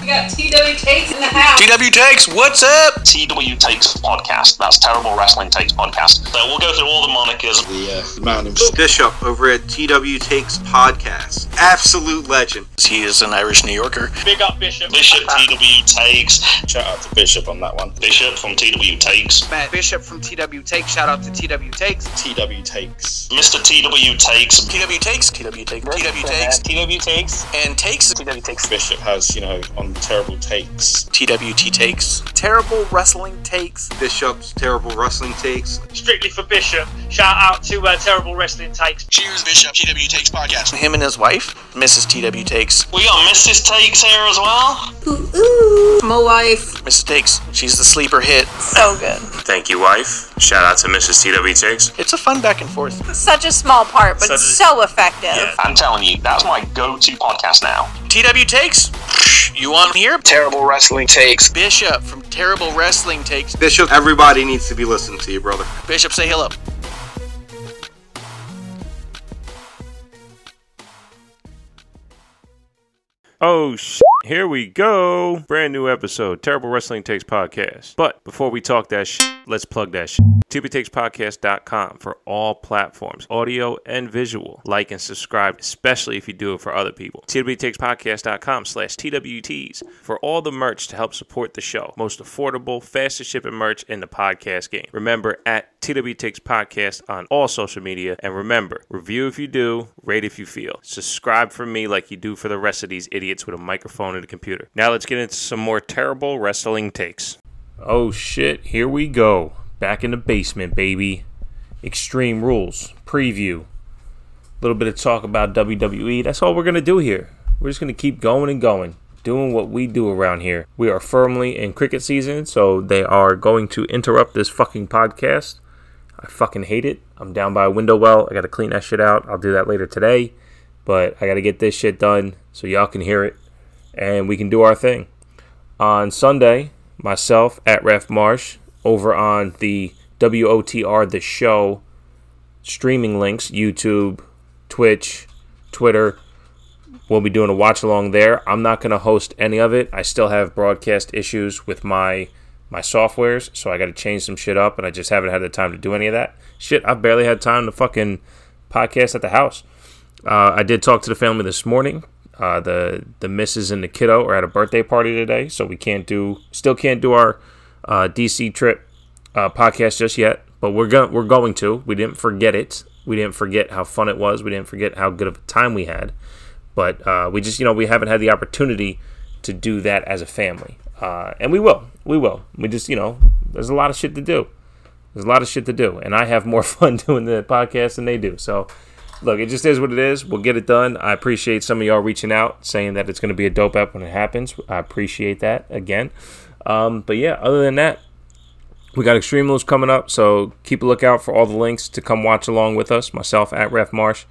We got TW Takes in the house. TW Takes, what's up? TW Takes podcast. That's Terrible Wrestling Takes podcast. So we'll go through all the monikers. The, uh, the man himself. Bishop over at TW Takes Podcast. Absolute legend. He is an Irish New Yorker. Big up Bishop. Bishop TW Takes. Shout out to Bishop on that one. Bishop from TW Takes. Matt Bishop from TW Takes. Shout out to TW Takes. TW takes. Mr. TW Takes. TW Takes, TW Takes, TW Takes, TW Takes. and Takes, TW Takes. Bishop has, you know, on terrible takes. TWT Takes. Terrible Wrestling Takes. Bishop's Terrible Wrestling Takes. Strictly for Bishop. Shout out to uh, Terrible Wrestling Takes. Cheers, Bishop. TW Takes podcast. Him and his wife, Mrs. TW Takes. We got Mrs. Takes here as well. Ooh, My wife. Mrs. Takes, she's the sleeper hit. So good. Thank you, wife. Shout out to Mrs. TW Takes. It's a fun back and forth. Such a small part, but Such a- so effective. Yeah. I'm telling you, that's my go-to podcast now. TW Takes, you on here? Terrible Wrestling Takes. Bishop from Terrible Wrestling Takes. Bishop, everybody needs to be listening to you, brother. Bishop, say hello. Oh, sh- here we go. Brand new episode, Terrible Wrestling Takes Podcast. But before we talk that sh- let's plug that sh- TWTakesPodcast.com for all platforms, audio and visual. Like and subscribe, especially if you do it for other people. TWTakesPodcast.com slash TWTs for all the merch to help support the show. Most affordable, fastest shipping merch in the podcast game. Remember, at TW Takes Podcast on all social media. And remember, review if you do, rate if you feel. Subscribe for me like you do for the rest of these idiots with a microphone computer. Now let's get into some more terrible wrestling takes. Oh shit, here we go. Back in the basement, baby. Extreme Rules, preview. A little bit of talk about WWE. That's all we're going to do here. We're just going to keep going and going, doing what we do around here. We are firmly in cricket season, so they are going to interrupt this fucking podcast. I fucking hate it. I'm down by a window well. I got to clean that shit out. I'll do that later today. But I got to get this shit done so y'all can hear it and we can do our thing. On Sunday, myself at Ref Marsh over on the WOTR The Show streaming links YouTube, Twitch, Twitter. We'll be doing a watch along there. I'm not going to host any of it. I still have broadcast issues with my my softwares, so I got to change some shit up, and I just haven't had the time to do any of that. Shit, I've barely had time to fucking podcast at the house. Uh, I did talk to the family this morning. Uh, the the missus and the kiddo are at a birthday party today, so we can't do still can't do our uh, DC trip uh, podcast just yet. But we're going we're going to. We didn't forget it. We didn't forget how fun it was. We didn't forget how good of a time we had. But uh, we just you know we haven't had the opportunity to do that as a family, uh, and we will. We will. We just you know there's a lot of shit to do. There's a lot of shit to do, and I have more fun doing the podcast than they do. So look, it just is what it is. We'll get it done. I appreciate some of y'all reaching out, saying that it's going to be a dope app when it happens. I appreciate that again. Um, but yeah, other than that, we got Extreme Rules coming up, so keep a lookout for all the links to come watch along with us. Myself at Ref Marsh,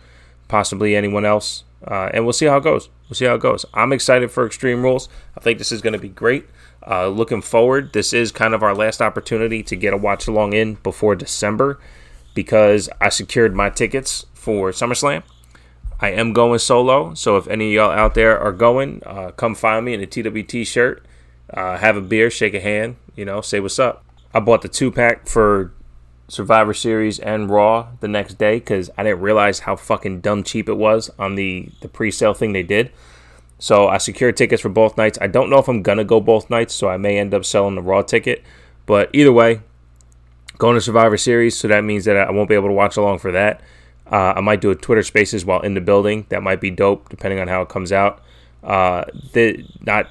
possibly anyone else, uh, and we'll see how it goes. We'll see how it goes. I'm excited for Extreme Rules. I think this is going to be great. Uh, looking forward. This is kind of our last opportunity to get a watch along in before December because I secured my tickets for SummerSlam. I am going solo, so if any of y'all out there are going, uh, come find me in a TWT shirt. Uh, have a beer, shake a hand, you know, say what's up. I bought the two pack for Survivor Series and Raw the next day because I didn't realize how fucking dumb cheap it was on the, the pre sale thing they did. So I secured tickets for both nights. I don't know if I'm gonna go both nights, so I may end up selling the Raw ticket. But either way, going to Survivor Series, so that means that I won't be able to watch along for that. Uh, I might do a Twitter Spaces while in the building. That might be dope, depending on how it comes out. Uh, the not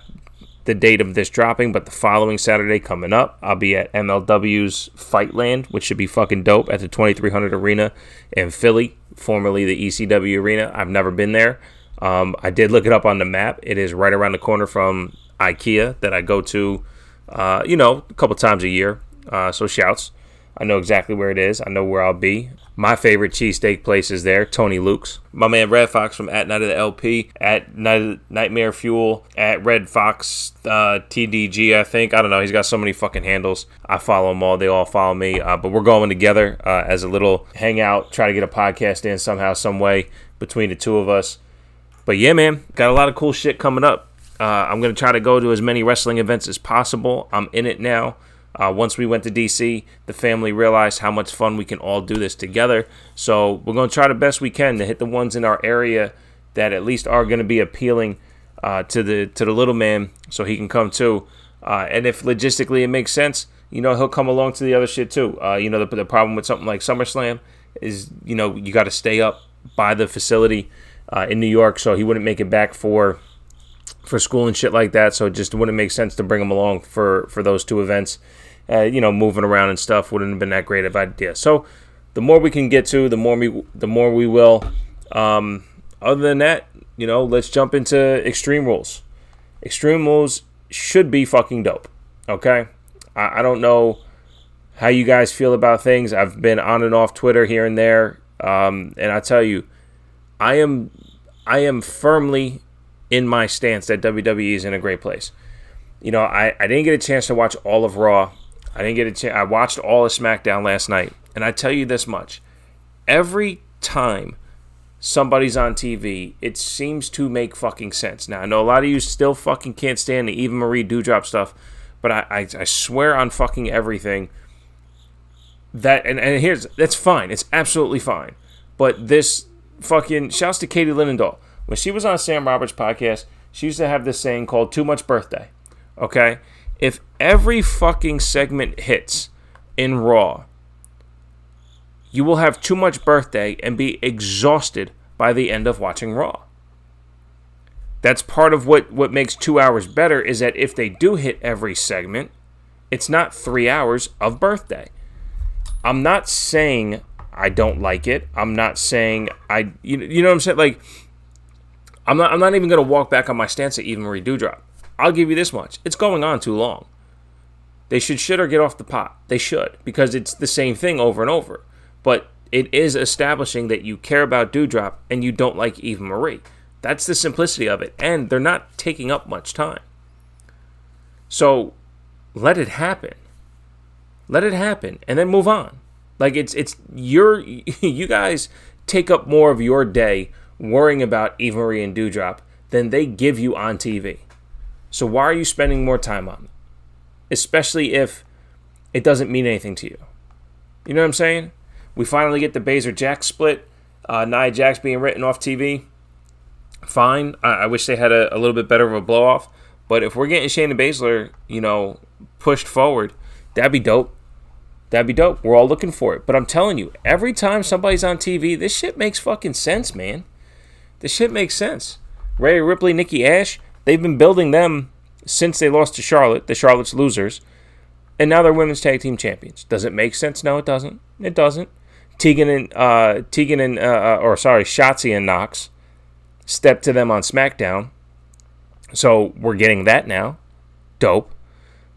the date of this dropping, but the following Saturday coming up, I'll be at MLW's Fightland, which should be fucking dope at the 2300 Arena in Philly, formerly the ECW Arena. I've never been there. Um, I did look it up on the map. It is right around the corner from IKEA that I go to, uh, you know, a couple times a year. Uh, so shouts. I know exactly where it is. I know where I'll be. My favorite cheesesteak place is there, Tony Luke's. My man Red Fox from at Night of the LP, at Night, Nightmare Fuel, at Red Fox uh, TDG, I think. I don't know. He's got so many fucking handles. I follow them all. They all follow me. Uh, but we're going together uh, as a little hangout, try to get a podcast in somehow, some way between the two of us. But yeah, man, got a lot of cool shit coming up. Uh, I'm going to try to go to as many wrestling events as possible. I'm in it now. Uh, once we went to DC, the family realized how much fun we can all do this together. So we're going to try the best we can to hit the ones in our area that at least are going to be appealing uh, to the to the little man, so he can come too. Uh, and if logistically it makes sense, you know he'll come along to the other shit too. Uh, you know the, the problem with something like SummerSlam is you know you got to stay up by the facility uh, in New York, so he wouldn't make it back for for school and shit like that. So it just wouldn't make sense to bring him along for for those two events. Uh, you know, moving around and stuff wouldn't have been that great of idea. So the more we can get to, the more we the more we will. Um, other than that, you know, let's jump into Extreme Rules. Extreme Rules should be fucking dope. Okay, I, I don't know how you guys feel about things. I've been on and off Twitter here and there, um, and I tell you, I am I am firmly in my stance that WWE is in a great place. You know, I, I didn't get a chance to watch all of Raw. I didn't get a chance. I watched all of SmackDown last night, and I tell you this much: every time somebody's on TV, it seems to make fucking sense. Now I know a lot of you still fucking can't stand the Eva Marie Doudrop stuff, but I, I, I swear on fucking everything that and, and here's that's fine. It's absolutely fine. But this fucking shouts to Katie Linendoll. When she was on Sam Roberts' podcast, she used to have this saying called too much birthday. Okay? If every fucking segment hits in Raw, you will have too much birthday and be exhausted by the end of watching Raw. That's part of what, what makes two hours better is that if they do hit every segment, it's not three hours of birthday. I'm not saying I don't like it. I'm not saying I you, you know what I'm saying like I'm not I'm not even gonna walk back on my stance at Eva Marie Doudrop. I'll give you this much. It's going on too long. They should shit or get off the pot. They should because it's the same thing over and over. But it is establishing that you care about Doudrop and you don't like Eva Marie. That's the simplicity of it, and they're not taking up much time. So let it happen. Let it happen, and then move on. Like it's it's your you guys take up more of your day worrying about Eva Marie and Doudrop than they give you on TV. So why are you spending more time on it? Especially if it doesn't mean anything to you. You know what I'm saying? We finally get the Baszler Jax split. Uh, Nia Jax being written off TV. Fine. I, I wish they had a, a, little bit better of a blow off. But if we're getting Shayna Baszler, you know, pushed forward, that'd be dope. That'd be dope. We're all looking for it. But I'm telling you, every time somebody's on TV, this shit makes fucking sense, man. This shit makes sense. Rhea Ripley, Nikki Ash, they've been building them since they lost to Charlotte, the Charlotte's losers, and now they're women's tag team champions. Does it make sense? No, it doesn't. It doesn't. Tegan and uh, Tegan and uh, uh or sorry, Shotzi and Nox stepped to them on SmackDown, so we're getting that now. Dope.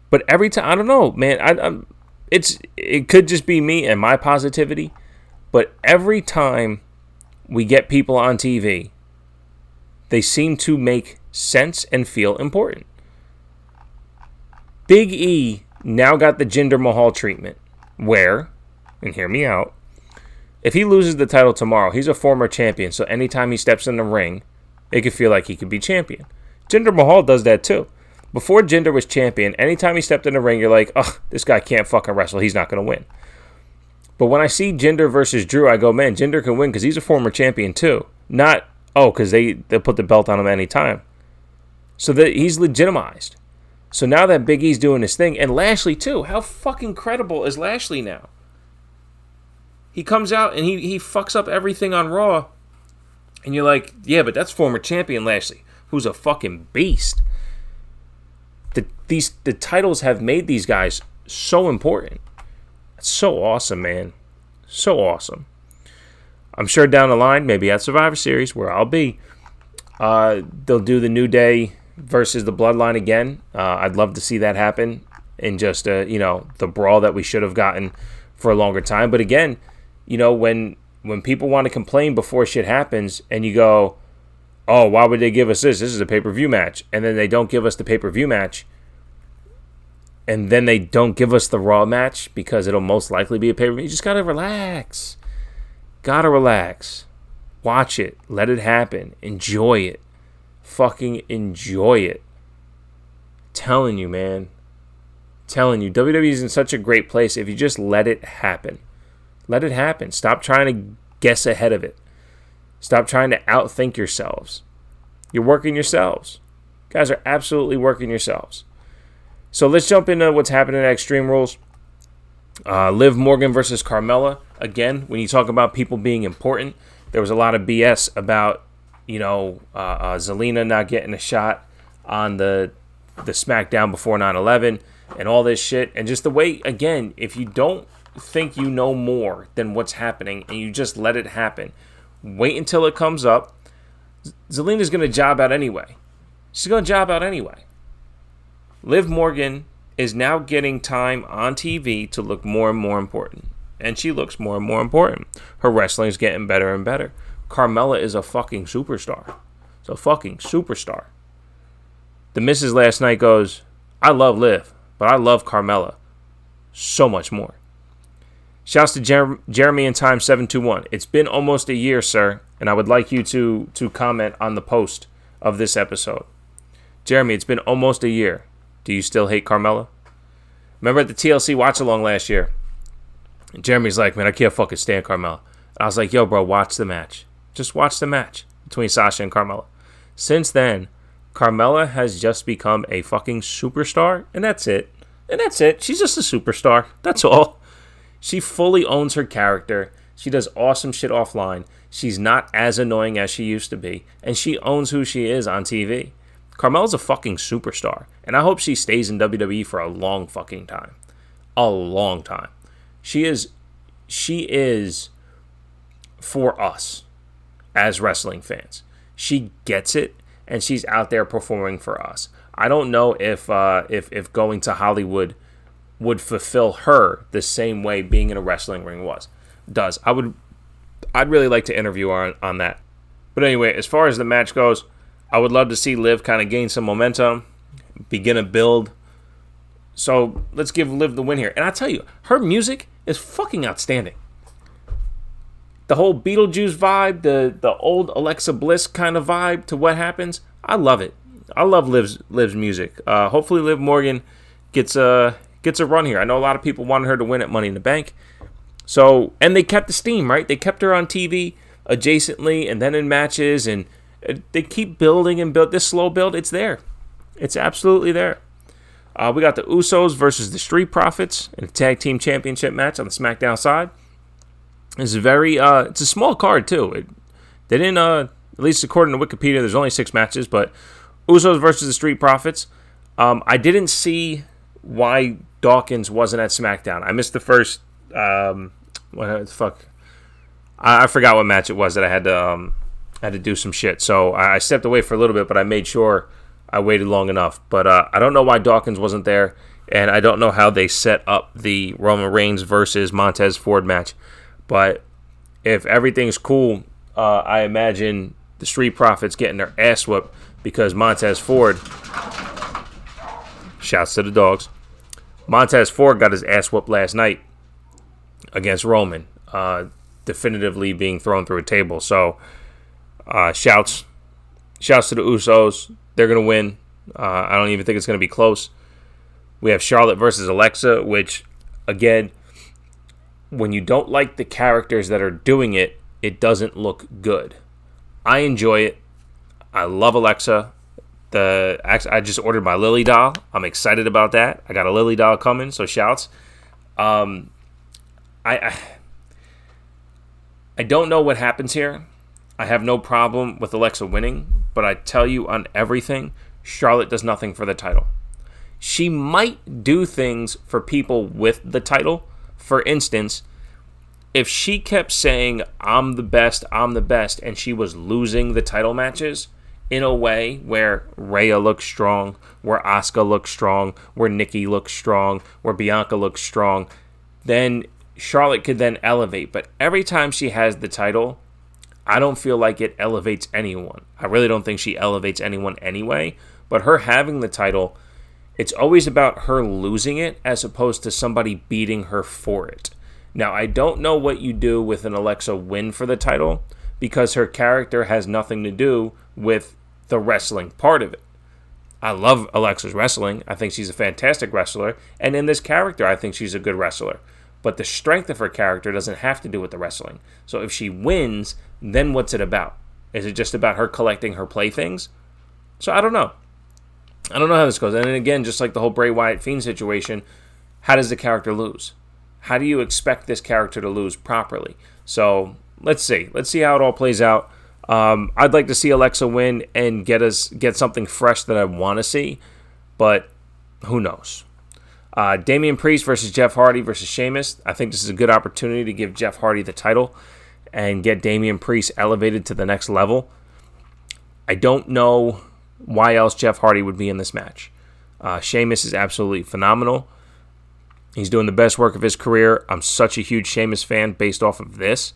But every time, I don't know, man. I, I'm it's it could just be me and my positivity, but every time we get people on TV, they seem to make sense and feel important. Big E now got the Jinder Mahal treatment, where, and hear me out, if he loses the title tomorrow, he's a former champion, so anytime he steps in the ring, it could feel like he could be champion. Jinder Mahal does that too. Before Jinder was champion, anytime he stepped in the ring, you're like, oh, this guy can't fucking wrestle. He's not going to win. But when I see Jinder versus Drew, I go, man, Jinder can win because he's a former champion too. Not, oh, because they, they put the belt on him anytime. So that he's legitimized. So now that Big E's doing his thing, and Lashley too. How fucking credible is Lashley now? He comes out and he, he fucks up everything on Raw. And you're like, yeah, but that's former champion Lashley, who's a fucking beast the these the titles have made these guys so important. It's so awesome, man. So awesome. I'm sure down the line, maybe at Survivor Series, where I'll be, uh, they'll do the New Day versus the Bloodline again. Uh, I'd love to see that happen in just uh, you know the brawl that we should have gotten for a longer time. But again, you know when when people want to complain before shit happens, and you go, oh, why would they give us this? This is a pay per view match. And then they don't give us the pay per view match. And then they don't give us the Raw match because it'll most likely be a pay per view. You just got to relax. Got to relax. Watch it. Let it happen. Enjoy it. Fucking enjoy it. Telling you, man. Telling you, WWE is in such a great place if you just let it happen. Let it happen. Stop trying to guess ahead of it. Stop trying to outthink yourselves. You're working yourselves. guys are absolutely working yourselves. So let's jump into what's happening at Extreme Rules. Uh, Liv Morgan versus Carmella. Again, when you talk about people being important, there was a lot of BS about, you know, uh, uh, Zelina not getting a shot on the the SmackDown before 9/11 and all this shit. And just the way, again, if you don't think you know more than what's happening and you just let it happen, wait until it comes up. Zelina's to job out anyway. She's to job out anyway. Liv Morgan is now getting time on TV to look more and more important. And she looks more and more important. Her wrestling is getting better and better. Carmella is a fucking superstar. It's a fucking superstar. The missus last night goes, I love Liv, but I love Carmella so much more. Shouts to Jer- Jeremy in time 721. It's been almost a year, sir, and I would like you to to comment on the post of this episode. Jeremy, it's been almost a year. Do you still hate Carmella? Remember at the TLC watch along last year? Jeremy's like, man, I can't fucking stand Carmella. I was like, yo, bro, watch the match. Just watch the match between Sasha and Carmella. Since then, Carmella has just become a fucking superstar, and that's it. And that's it. She's just a superstar. That's all. She fully owns her character. She does awesome shit offline. She's not as annoying as she used to be, and she owns who she is on TV. Carmella's a fucking superstar, and I hope she stays in WWE for a long fucking time. A long time. She is she is for us as wrestling fans. She gets it and she's out there performing for us. I don't know if uh, if if going to Hollywood would fulfill her the same way being in a wrestling ring was does. I would I'd really like to interview her on, on that. But anyway, as far as the match goes, I would love to see Liv kind of gain some momentum, begin a build. So let's give Liv the win here. And I tell you, her music is fucking outstanding. The whole Beetlejuice vibe, the the old Alexa Bliss kind of vibe to what happens, I love it. I love Liv's Liv's music. Uh, hopefully, Liv Morgan gets a gets a run here. I know a lot of people wanted her to win at Money in the Bank. So and they kept the steam right. They kept her on TV adjacently and then in matches and uh, they keep building and build this slow build. It's there. It's absolutely there. Uh, we got the Usos versus the Street Profits in a tag team championship match on the SmackDown side. It's very uh, it's a small card too. It, they didn't uh, at least according to Wikipedia, there's only six matches, but Usos versus the Street Profits. Um, I didn't see why Dawkins wasn't at SmackDown. I missed the first um, what the fuck. I, I forgot what match it was that I had to um, had to do some shit. So I, I stepped away for a little bit, but I made sure I waited long enough. But uh, I don't know why Dawkins wasn't there, and I don't know how they set up the Roman Reigns versus Montez Ford match. But if everything's cool, uh, I imagine the Street Profits getting their ass whooped because Montez Ford. Shouts to the dogs. Montez Ford got his ass whooped last night against Roman, uh, definitively being thrown through a table. So, uh, shouts, shouts to the Usos. They're gonna win. Uh, I don't even think it's gonna be close. We have Charlotte versus Alexa, which, again, when you don't like the characters that are doing it, it doesn't look good. I enjoy it. I love Alexa. The I just ordered my Lily doll. I'm excited about that. I got a Lily doll coming, so shouts. Um, I, I I don't know what happens here. I have no problem with Alexa winning, but I tell you on everything, Charlotte does nothing for the title. She might do things for people with the title. For instance, if she kept saying, I'm the best, I'm the best, and she was losing the title matches in a way where Rhea looks strong, where Asuka looks strong, where Nikki looks strong, where Bianca looks strong, then Charlotte could then elevate. But every time she has the title, I don't feel like it elevates anyone. I really don't think she elevates anyone anyway. But her having the title, it's always about her losing it as opposed to somebody beating her for it. Now, I don't know what you do with an Alexa win for the title because her character has nothing to do with the wrestling part of it. I love Alexa's wrestling. I think she's a fantastic wrestler. And in this character, I think she's a good wrestler. But the strength of her character doesn't have to do with the wrestling. So if she wins, then what's it about? Is it just about her collecting her playthings? So I don't know. I don't know how this goes. And again, just like the whole Bray Wyatt Fiend situation, how does the character lose? How do you expect this character to lose properly? So let's see. Let's see how it all plays out. Um, I'd like to see Alexa win and get us get something fresh that I want to see, but who knows? Uh, Damian Priest versus Jeff Hardy versus Sheamus. I think this is a good opportunity to give Jeff Hardy the title and get Damian Priest elevated to the next level. I don't know why else Jeff Hardy would be in this match. Uh, Sheamus is absolutely phenomenal. He's doing the best work of his career. I'm such a huge Sheamus fan based off of this.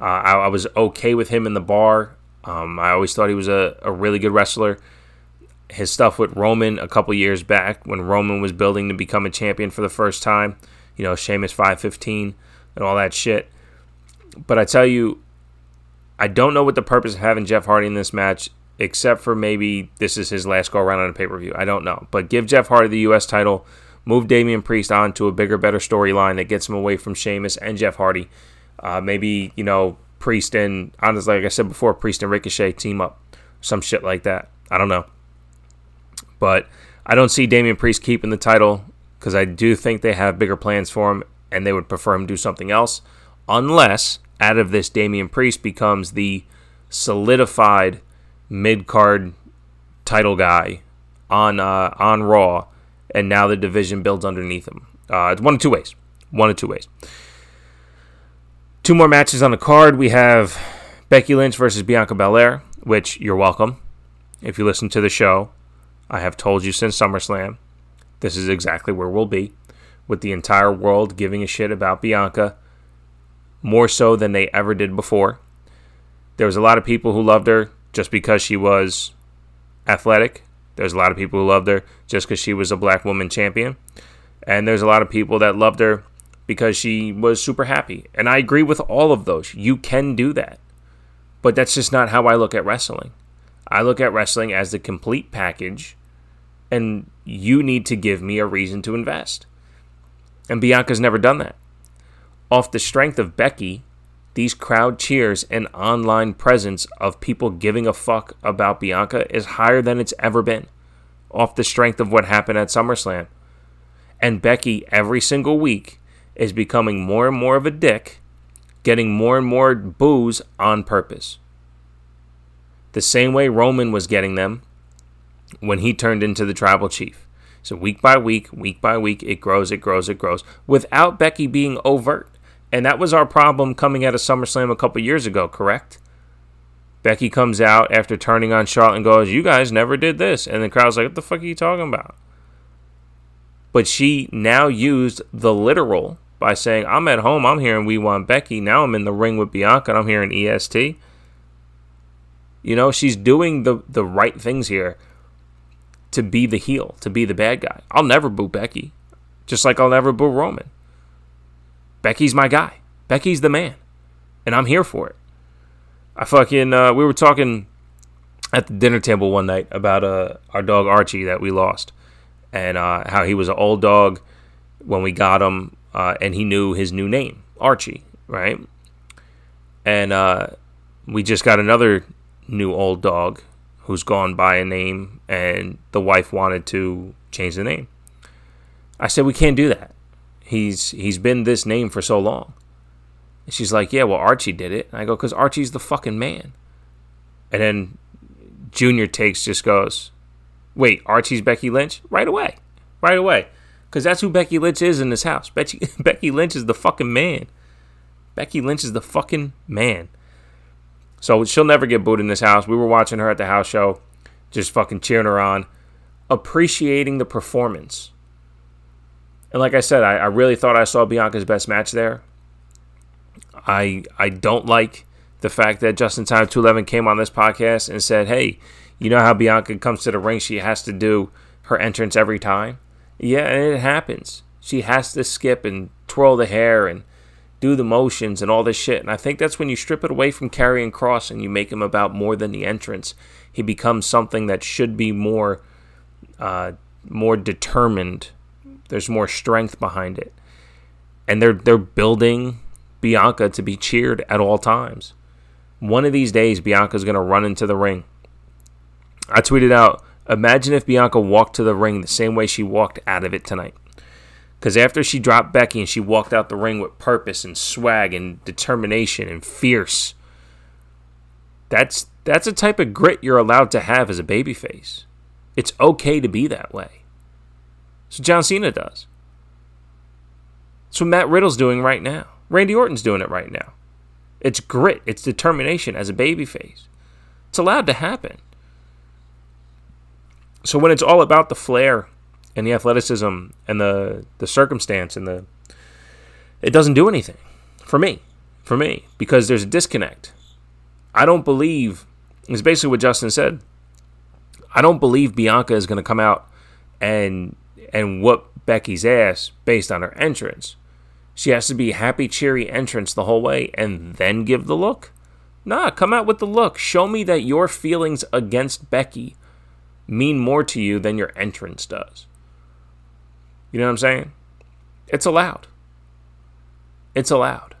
Uh, I, I, was okay with him in the bar. Um, I always thought he was a, a really good wrestler. His stuff with Roman a couple years back when Roman was building to become a champion for the first time, you know, Sheamus 515 and all that shit. But I tell you, I don't know what the purpose of having Jeff Hardy in this match, except for maybe this is his last go around on a pay per view. I don't know. But give Jeff Hardy the U.S. title, move Damian Priest on to a bigger, better storyline that gets him away from Sheamus and Jeff Hardy. Uh, maybe, you know, Priest and, honestly, like I said before, Priest and Ricochet team up. Some shit like that. I don't know. But I don't see Damian Priest keeping the title because I do think they have bigger plans for him and they would prefer him do something else unless out of this Damian Priest becomes the solidified mid card title guy on uh, on Raw, and now the division builds underneath him. Uh, it's one of two ways. One of two ways. Two more matches on the card. We have Becky Lynch versus Bianca Belair, which you're welcome. If you listen to the show, I have told you since SummerSlam, this is exactly where we'll be, with the entire world giving a shit about Bianca more so than they ever did before. There was a lot of people who loved her just because she was athletic. There's a lot of people who loved her just because she was a black woman champion. And there's a lot of people that loved her because she was super happy. And I agree with all of those. You can do that. But that's just not how I look at wrestling. I look at wrestling as the complete package, and you need to give me a reason to invest. And Bianca's never done that. Off the strength of Becky, these crowd cheers and online presence of people giving a fuck about Bianca is higher than it's ever been. Off the strength of what happened at SummerSlam. And Becky, every single week, is becoming more and more of a dick, getting more and more boos on purpose. The same way Roman was getting them when he turned into the tribal chief. So week by week, week by week, it grows, it grows, it grows, without Becky being overt. And that was our problem coming out of SummerSlam a couple years ago, correct? Becky comes out after turning on Charlotte and goes, You guys never did this. And the crowd's like, What the fuck are you talking about? But she now used the literal by saying, I'm at home, I'm hearing We Want Becky. Now I'm in the ring with Bianca and I'm hearing EST. You know, she's doing the, the right things here to be the heel, to be the bad guy. I'll never boo Becky, just like I'll never boo Roman. Becky's my guy. Becky's the man. And I'm here for it. I fucking, uh, we were talking at the dinner table one night about uh, our dog Archie that we lost and uh, how he was an old dog when we got him uh, and he knew his new name, Archie, right? And uh, we just got another new old dog who's gone by a name and the wife wanted to change the name. I said, we can't do that he's he's been this name for so long. And she's like, yeah, well Archie did it. And I go, because Archie's the fucking man. And then Junior takes just goes, wait, Archie's Becky Lynch right away, right away, because that's who Becky Lynch is in this house. Becky Becky Lynch is the fucking man. Becky Lynch is the fucking man. So she'll never get booed in this house. We were watching her at the house show, just fucking cheering her on, appreciating the performance and like I said, I, I really thought I saw Bianca's best match there. I I don't like the fact that Justin Time 211 came on this podcast and said, hey, you know how Bianca comes to the ring, she has to do her entrance every time? Yeah, and it happens. She has to skip and twirl the hair and do the motions and all this shit. And I think that's when you strip it away from Karrion Kross and you make him about more than the entrance. He becomes something that should be more uh, more determined. There's more strength behind it, and they're they're building Bianca to be cheered at all times. One of these days, Bianca's gonna run into the ring. I tweeted out, imagine if Bianca walked to the ring the same way she walked out of it tonight. Because after she dropped Becky and she walked out the ring with purpose and swag and determination and fierce, that's that's a type of grit you're allowed to have as a babyface. It's okay to be that way. So John Cena does. That's what Matt Riddle's doing right now. Randy Orton's doing it right now. It's grit, it's determination as a babyface. It's allowed to happen. So when it's all about the flair and the athleticism and the the circumstance and the it doesn't do anything for me. For me. Because there's a disconnect. I don't believe it's basically what Justin said. I don't believe Bianca is gonna come out and and whoop Becky's ass based on her entrance. She has to be happy, cheery entrance the whole way and then give the look? Nah, come out with the look. Show me that your feelings against Becky mean more to you than your entrance does. You know what I'm saying? It's allowed. It's allowed.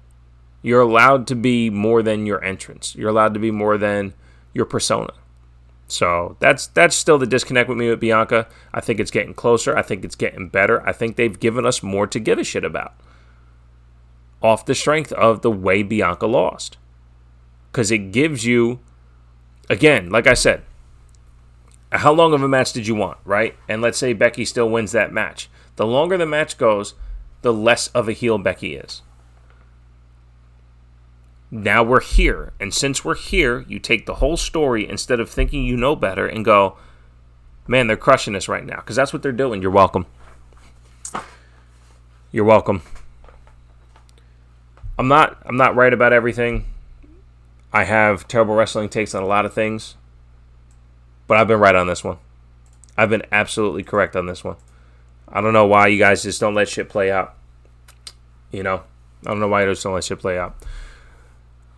You're allowed to be more than your entrance. You're allowed to be more than your persona. So that's that's still the disconnect with me with Bianca. I think it's getting closer. I think it's getting better. I think they've given us more to give a shit about off the strength of the way Bianca lost. Because it gives you, again, like I said, how long of a match did you want, right? And let's say Becky still wins that match. The longer the match goes, the less of a heel Becky is. Now we're here. And since we're here, you take the whole story instead of thinking you know better and go, man, they're crushing us right now. Because that's what they're doing. You're welcome. You're welcome. I'm not I'm not right about everything. I have terrible wrestling takes on a lot of things. But I've been right on this one. I've been absolutely correct on this one. I don't know why you guys just don't let shit play out. You know? I don't know why you just don't let shit play out.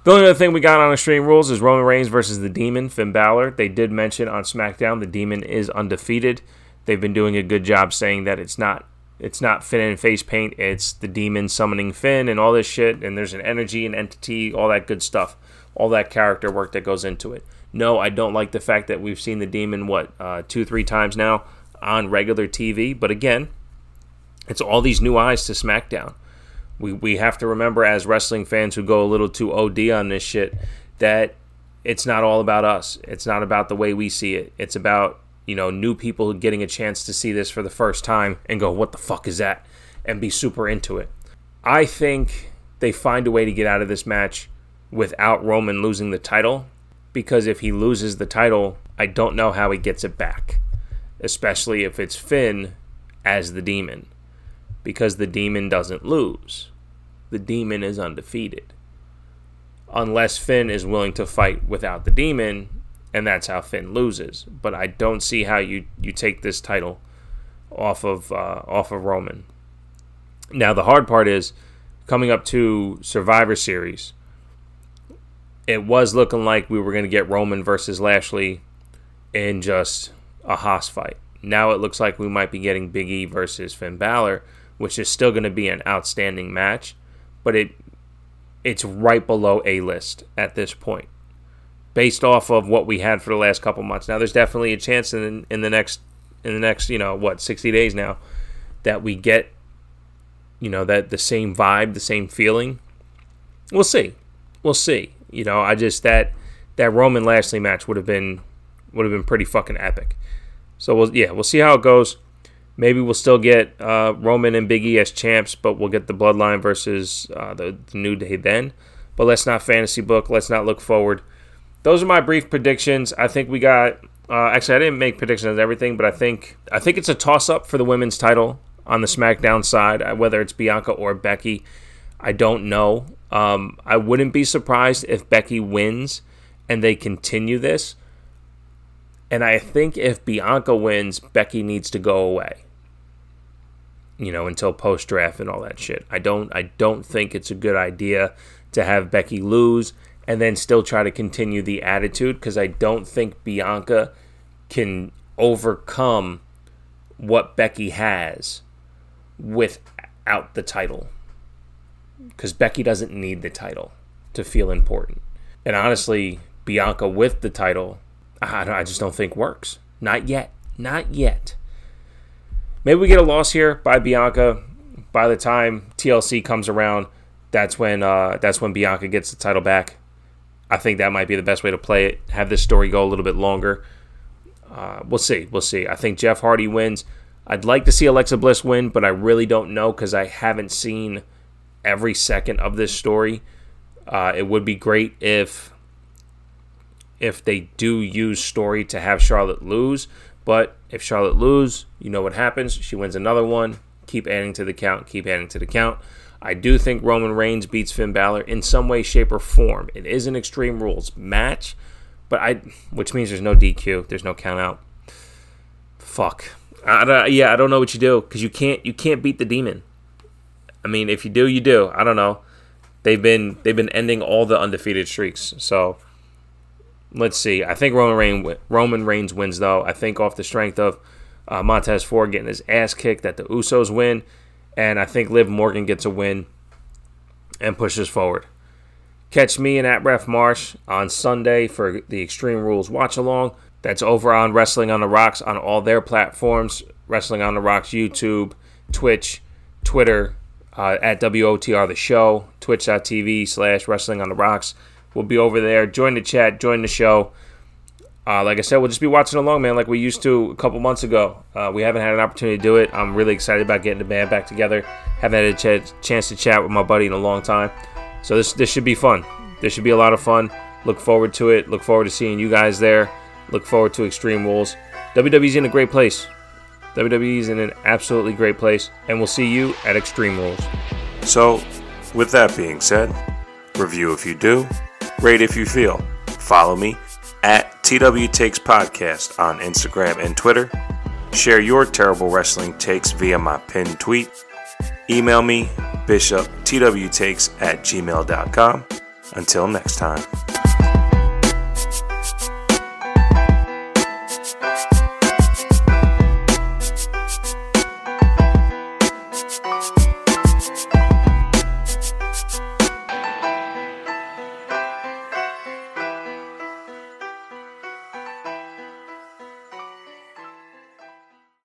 The only other thing we got on Extreme Rules is Roman Reigns versus the Demon, Finn Balor. They did mention on SmackDown the Demon is undefeated. They've been doing a good job saying that it's not it's not Finn and face paint. It's the demon summoning Finn and all this shit. And there's an energy and entity, all that good stuff, all that character work that goes into it. No, I don't like the fact that we've seen the demon what uh, two, three times now on regular TV. But again, it's all these new eyes to SmackDown. We we have to remember as wrestling fans who go a little too OD on this shit that it's not all about us. It's not about the way we see it. It's about you know, new people getting a chance to see this for the first time and go, what the fuck is that? And be super into it. I think they find a way to get out of this match without Roman losing the title because if he loses the title, I don't know how he gets it back, especially if it's Finn as the demon because the demon doesn't lose. The demon is undefeated. Unless Finn is willing to fight without the demon, and that's how Finn loses. But I don't see how you you take this title off of uh, off of Roman. Now the hard part is coming up to Survivor Series. It was looking like we were going to get Roman versus Lashley in just a hoss fight. Now it looks like we might be getting Big E versus Finn Balor, which is still going to be an outstanding match, but it it's right below A list at this point based off of what we had for the last couple months. Now, there's definitely a chance in in the next in the next you know what 60 days now that we get you know that the same vibe, the same feeling. We'll see, we'll see. You know, I just that that Roman Lashley match would have been would have been pretty fucking epic. So we'll yeah, we'll see how it goes. Maybe we'll still get uh, Roman and Big E as champs, but we'll get the Bloodline versus uh, the, the New Day then. But let's not fantasy book. Let's not look forward those are my brief predictions. I think we got. Uh, actually, I didn't make predictions on everything, but I think I think it's a toss up for the women's title on the SmackDown side, uh, whether it's Bianca or Becky. I don't know. Um, I wouldn't be surprised if Becky wins and they continue this. And I think if Bianca wins, Becky needs to go away. You know, until post draft and all that shit. I don't I don't think it's a good idea to have Becky lose and then still try to continue the attitude because I don't think Bianca can overcome what Becky has without the title. Because Becky doesn't need the title to feel important. And honestly, Bianca with the title, I, I just don't think works. Not yet. Not yet. Maybe we get a loss here by Bianca. By the time TLC comes around, that's when uh, that's when Bianca gets the title back. I think that might be the best way to play it. Have this story go a little bit longer. Uh, we'll see. We'll see. I think Jeff Hardy wins. I'd like to see Alexa Bliss win, but I really don't know because I haven't seen every second of this story. Uh, it would be great if if they do use story to have Charlotte lose, but if Charlotte lose, you know what happens. She wins another one. Keep adding to the count. Keep adding to the count. I do think Roman Reigns beats Finn Balor in some way, shape, or form. It is an Extreme Rules match, but I, which means there's no DQ, there's no count out. Fuck. I, yeah, I don't know what you do because you can't you can't beat the demon. I mean, if you do, you do. I don't know. They've been they've been ending all the undefeated streaks. So let's see. I think Roman Reigns Roman Reigns wins though. I think off the strength of uh, Montez Ford getting his ass kicked, that the Usos win, and I think Liv Morgan gets a win and pushes forward. Catch me and at Ref Marsh on Sunday for the Extreme Rules watch along. That's over on Wrestling on the Rocks on all their platforms Wrestling on the Rocks YouTube, Twitch, Twitter, uh, at WOTR The Show, twitch.tv slash Wrestling on the Rocks. We'll be over there. Join the chat, join the show. Uh, like I said, we'll just be watching along, man, like we used to a couple months ago. Uh, we haven't had an opportunity to do it. I'm really excited about getting the band back together. Haven't had a ch- chance to chat with my buddy in a long time. So this this should be fun. This should be a lot of fun. Look forward to it. Look forward to seeing you guys there. Look forward to Extreme Rules. WWE's in a great place. WWE's in an absolutely great place, and we'll see you at Extreme Rules. So, with that being said, review if you do, rate if you feel. Follow me at TW Takes Podcast on Instagram and Twitter. Share your terrible wrestling takes via my pinned tweet. Email me, bishoptwtakes at gmail.com. Until next time.